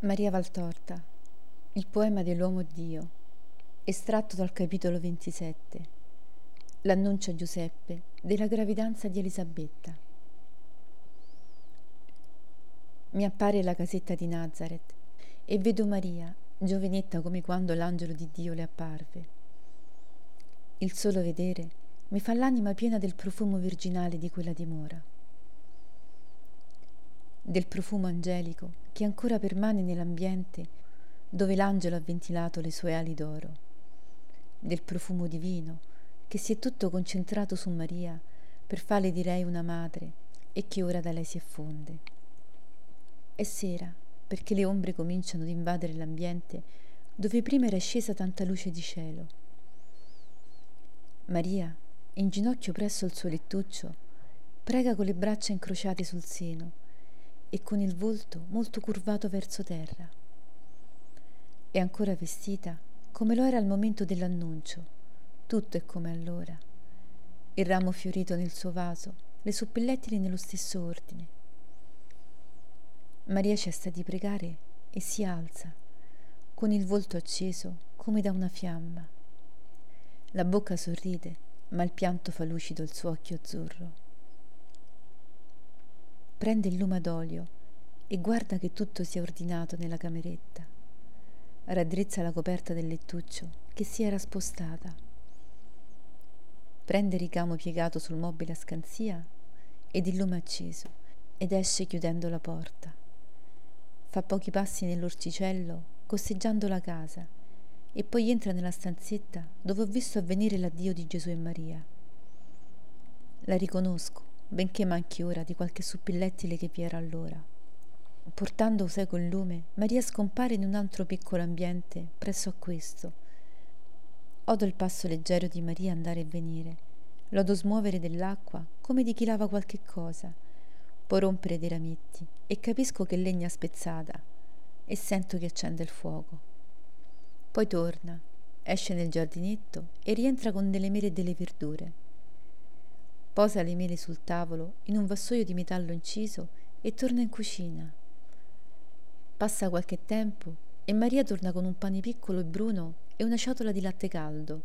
Maria Valtorta, il poema dell'uomo Dio, estratto dal capitolo 27, l'annuncio a Giuseppe della gravidanza di Elisabetta. Mi appare la casetta di Nazareth e vedo Maria, giovinetta come quando l'angelo di Dio le apparve. Il solo vedere mi fa l'anima piena del profumo virginale di quella dimora del profumo angelico che ancora permane nell'ambiente dove l'angelo ha ventilato le sue ali d'oro, del profumo divino che si è tutto concentrato su Maria per farle di lei una madre e che ora da lei si effonde. È sera perché le ombre cominciano ad invadere l'ambiente dove prima era scesa tanta luce di cielo. Maria, in ginocchio presso il suo lettuccio, prega con le braccia incrociate sul seno e con il volto molto curvato verso terra. È ancora vestita come lo era al momento dell'annuncio, tutto è come allora. Il ramo fiorito nel suo vaso, le suppellettili nello stesso ordine. Maria cessa di pregare e si alza, con il volto acceso come da una fiamma. La bocca sorride, ma il pianto fa lucido il suo occhio azzurro prende il lume d'olio e guarda che tutto sia ordinato nella cameretta. Raddrizza la coperta del lettuccio che si era spostata. Prende il ricamo piegato sul mobile a scansia ed il lume acceso ed esce chiudendo la porta. Fa pochi passi nell'orticello costeggiando la casa e poi entra nella stanzetta dove ho visto avvenire l'addio di Gesù e Maria. La riconosco benché manchi ora di qualche suppillettile che vi era allora. Portando seco il lume, Maria scompare in un altro piccolo ambiente presso a questo. Odo il passo leggero di Maria andare e venire. L'odo smuovere dell'acqua come di chi lava qualche cosa, poi rompere dei rametti e capisco che legna spezzata e sento che accende il fuoco. Poi torna, esce nel giardinetto e rientra con delle mele e delle verdure posa le mele sul tavolo in un vassoio di metallo inciso e torna in cucina. Passa qualche tempo e Maria torna con un pane piccolo e bruno e una ciotola di latte caldo.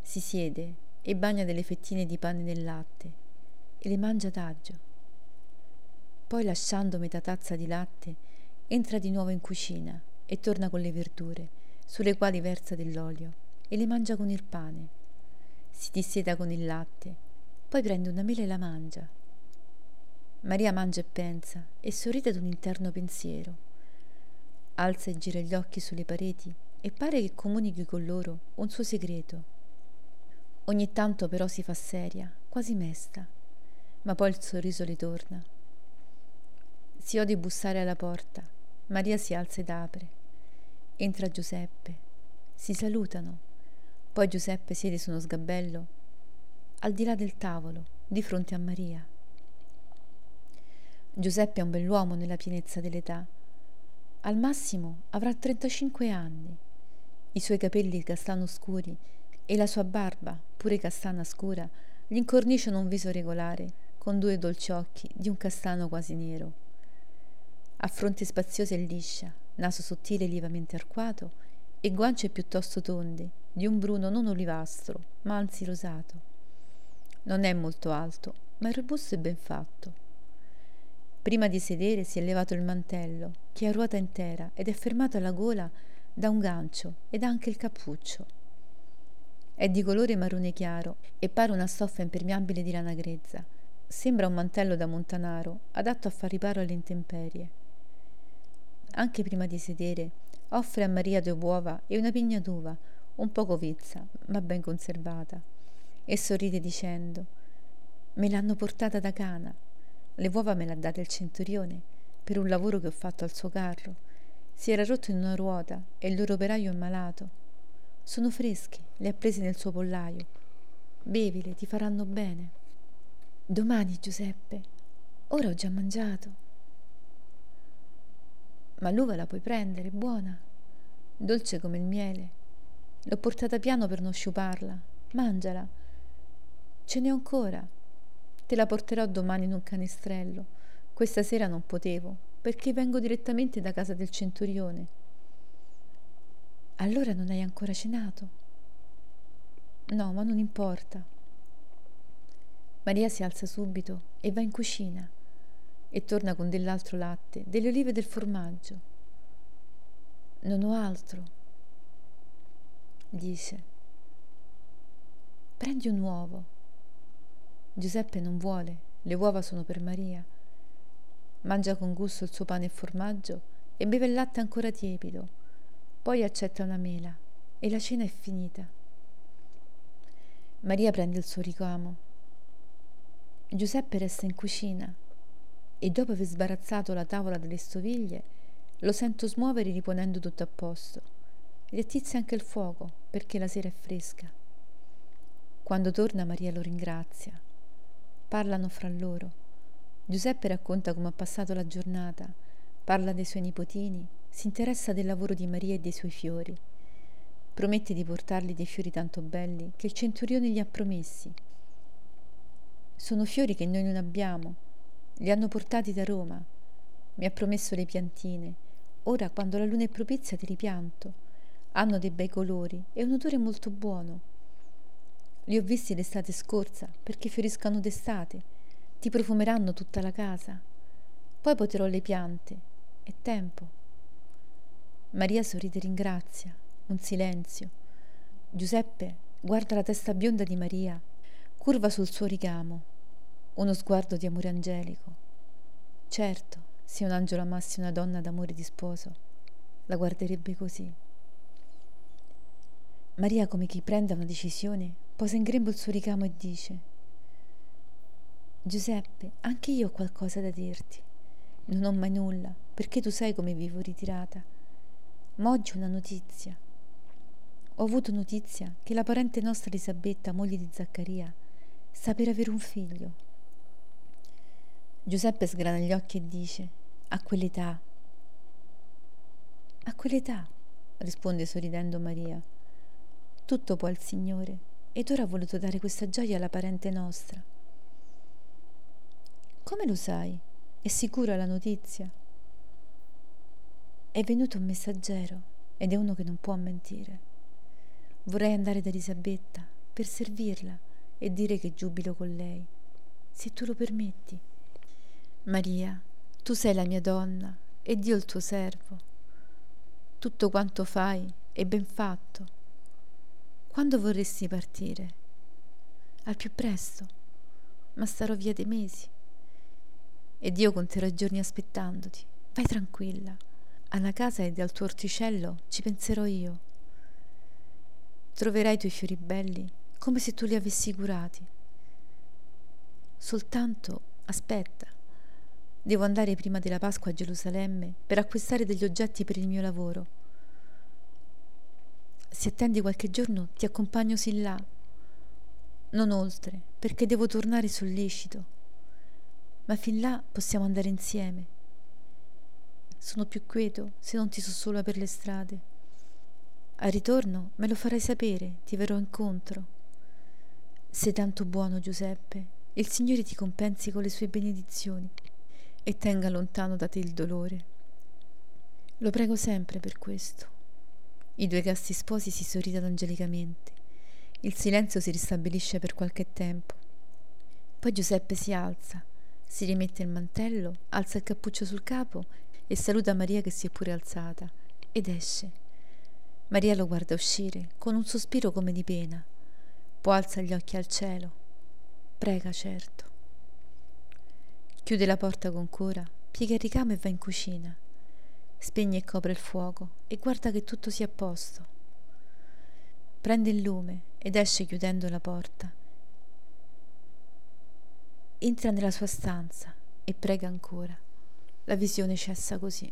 Si siede e bagna delle fettine di pane nel latte e le mangia d'agio. Poi, lasciando metà tazza di latte, entra di nuovo in cucina e torna con le verdure, sulle quali versa dell'olio, e le mangia con il pane. Si disseta con il latte poi prende una mela e la mangia. Maria mangia e pensa e sorride ad un interno pensiero. Alza e gira gli occhi sulle pareti e pare che comunichi con loro un suo segreto. Ogni tanto però si fa seria, quasi mesta, ma poi il sorriso le torna. Si ode bussare alla porta. Maria si alza ed apre. Entra Giuseppe. Si salutano. Poi Giuseppe siede su uno sgabello al di là del tavolo, di fronte a Maria. Giuseppe è un bell'uomo nella pienezza dell'età. Al massimo avrà 35 anni. I suoi capelli castano scuri e la sua barba, pure castana scura, gli incorniciano un viso regolare, con due dolci occhi di un castano quasi nero. Ha fronte spaziosa e liscia, naso sottile e lievamente arcuato e guance piuttosto tonde, di un bruno non olivastro, ma anzi rosato. Non è molto alto, ma è robusto e ben fatto. Prima di sedere si è levato il mantello, che è a ruota intera ed è fermato alla gola da un gancio ed anche il cappuccio. È di colore marrone chiaro e pare una stoffa impermeabile di lana grezza. Sembra un mantello da montanaro, adatto a far riparo alle intemperie. Anche prima di sedere, offre a Maria due uova e una pigna d'uva, un poco vezza, ma ben conservata e sorride dicendo Me l'hanno portata da Cana. Le uova me l'ha date il centurione per un lavoro che ho fatto al suo carro. Si era rotto in una ruota e il loro operaio è malato. Sono fresche, le ha prese nel suo pollaio. Bevile, ti faranno bene. Domani, Giuseppe. Ora ho già mangiato. Ma l'uva la puoi prendere, buona, dolce come il miele. L'ho portata piano per non sciuparla. Mangiala Ce n'è ancora. Te la porterò domani in un canestrello. Questa sera non potevo. perché vengo direttamente da casa del centurione. Allora non hai ancora cenato? No, ma non importa. Maria si alza subito e va in cucina e torna con dell'altro latte, delle olive e del formaggio. Non ho altro, dice. Prendi un uovo. Giuseppe non vuole, le uova sono per Maria. Mangia con gusto il suo pane e formaggio e beve il latte ancora tiepido. Poi accetta una mela e la cena è finita. Maria prende il suo ricamo. Giuseppe resta in cucina e dopo aver sbarazzato la tavola delle stoviglie lo sento smuovere riponendo tutto a posto. Gli attizza anche il fuoco perché la sera è fresca. Quando torna Maria lo ringrazia. Parlano fra loro. Giuseppe racconta come ha passato la giornata, parla dei suoi nipotini, si interessa del lavoro di Maria e dei suoi fiori. Promette di portargli dei fiori tanto belli che il centurione gli ha promessi. Sono fiori che noi non abbiamo, li hanno portati da Roma. Mi ha promesso le piantine. Ora, quando la luna è propizia, ti ripianto. Hanno dei bei colori e un odore molto buono. Li ho visti l'estate scorsa perché fioriscono d'estate. Ti profumeranno tutta la casa. Poi poterò le piante. È tempo. Maria sorride e ringrazia. Un silenzio. Giuseppe guarda la testa bionda di Maria, curva sul suo ricamo uno sguardo di amore angelico. Certo, se un angelo amassi una donna d'amore di sposo, la guarderebbe così. Maria, come chi prende una decisione, posa in grembo il suo ricamo e dice Giuseppe, anche io ho qualcosa da dirti. Non ho mai nulla, perché tu sai come vivo ritirata. Ma oggi una notizia. Ho avuto notizia che la parente nostra Elisabetta, moglie di Zaccaria, sta per avere un figlio. Giuseppe sgrana gli occhi e dice, a quell'età. A quell'età, risponde sorridendo Maria. Tutto può il Signore, ed ora ha voluto dare questa gioia alla parente nostra. Come lo sai? È sicura la notizia? È venuto un messaggero ed è uno che non può mentire. Vorrei andare da Elisabetta per servirla e dire che giubilo con lei, se tu lo permetti. Maria, tu sei la mia donna e Dio il tuo servo. Tutto quanto fai è ben fatto. Quando vorresti partire? Al più presto, ma starò via dei mesi. Ed io conterò giorni aspettandoti. Vai tranquilla. Alla casa ed al tuo orticello ci penserò io. Troverai i tuoi fiori belli come se tu li avessi curati. Soltanto aspetta Devo andare prima della Pasqua a Gerusalemme per acquistare degli oggetti per il mio lavoro. Se attendi qualche giorno ti accompagno sin là, non oltre, perché devo tornare sollecito. Ma fin là possiamo andare insieme. Sono più quieto se non ti so sola per le strade. Al ritorno me lo farai sapere, ti verrò incontro. Sei tanto buono, Giuseppe. Il Signore ti compensi con le sue benedizioni e tenga lontano da te il dolore. Lo prego sempre per questo. I due casti sposi si sorridono angelicamente. Il silenzio si ristabilisce per qualche tempo. Poi Giuseppe si alza, si rimette il mantello, alza il cappuccio sul capo e saluta Maria che si è pure alzata ed esce. Maria lo guarda uscire con un sospiro come di pena. Poi alza gli occhi al cielo. Prega certo. Chiude la porta con cura, piega il ricamo e va in cucina. Spegne e copre il fuoco e guarda che tutto sia a posto. Prende il lume ed esce chiudendo la porta. Entra nella sua stanza e prega ancora. La visione cessa così.